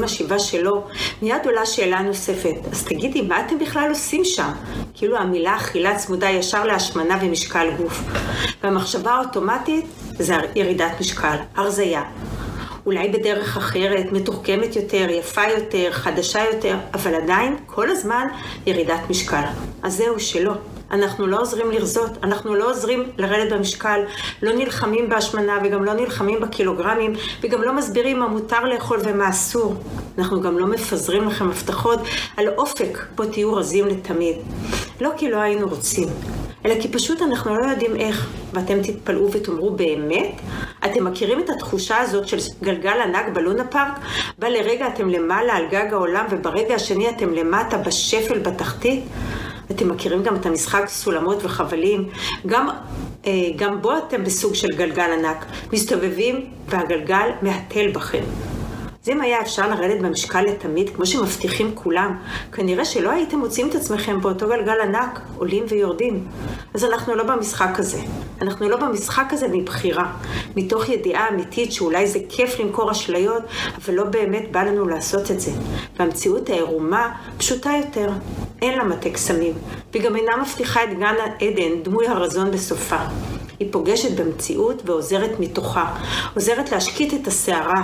בישיבה שלו, מיד עולה שאלה נוספת, אז תגידי, מה אתם בכלל עושים שם? כאילו המילה אכילה צמודה ישר להשמנה ומשקל גוף. והמחשבה האוטומטית זה ירידת משקל, הרזייה. אולי בדרך אחרת, מתוחכמת יותר, יפה יותר, חדשה יותר, אבל עדיין, כל הזמן, ירידת משקל. אז זהו, שלא. אנחנו לא עוזרים לרזות, אנחנו לא עוזרים לרדת במשקל, לא נלחמים בהשמנה וגם לא נלחמים בקילוגרמים, וגם לא מסבירים מה מותר לאכול ומה אסור. אנחנו גם לא מפזרים לכם הבטחות על אופק בו תהיו רזים לתמיד. לא כי לא היינו רוצים, אלא כי פשוט אנחנו לא יודעים איך, ואתם תתפלאו ותאמרו באמת? אתם מכירים את התחושה הזאת של גלגל ענק בלונה פארק? בה לרגע אתם למעלה על גג העולם וברגע השני אתם למטה בשפל בתחתית? אתם מכירים גם את המשחק סולמות וחבלים? גם, אה, גם בו אתם בסוג של גלגל ענק. מסתובבים והגלגל מהתל בכם. אז אם היה אפשר לרדת במשקל לתמיד, כמו שמבטיחים כולם, כנראה שלא הייתם מוצאים את עצמכם באותו גלגל ענק, עולים ויורדים. אז אנחנו לא במשחק הזה. אנחנו לא במשחק הזה מבחירה, מתוך ידיעה אמיתית שאולי זה כיף למכור אשליות, אבל לא באמת בא לנו לעשות את זה. והמציאות העירומה פשוטה יותר. אין לה מטה קסמים, והיא גם אינה מבטיחה את גן העדן, דמוי הרזון בסופה. היא פוגשת במציאות ועוזרת מתוכה. עוזרת להשקיט את הסערה,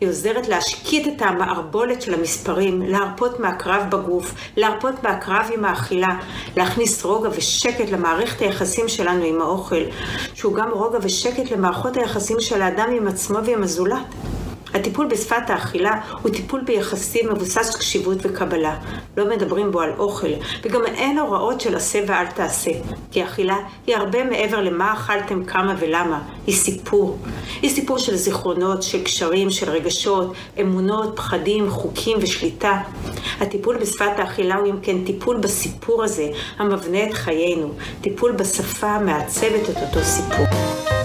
היא עוזרת להשקיט את המערבולת של המספרים, להרפות מהקרב בגוף, להרפות מהקרב עם האכילה, להכניס רוגע ושקט למערכת היחסים שלנו עם האוכל, שהוא גם רוגע ושקט למערכות היחסים של האדם עם עצמו ועם הזולת. הטיפול בשפת האכילה הוא טיפול ביחסים מבוסס קשיבות וקבלה. לא מדברים בו על אוכל, וגם אין הוראות של עשה ואל תעשה. כי אכילה היא הרבה מעבר למה אכלתם, כמה ולמה. היא סיפור. היא סיפור של זיכרונות, של קשרים, של רגשות, אמונות, פחדים, חוקים ושליטה. הטיפול בשפת האכילה הוא אם כן טיפול בסיפור הזה, המבנה את חיינו. טיפול בשפה המעצבת את אותו סיפור.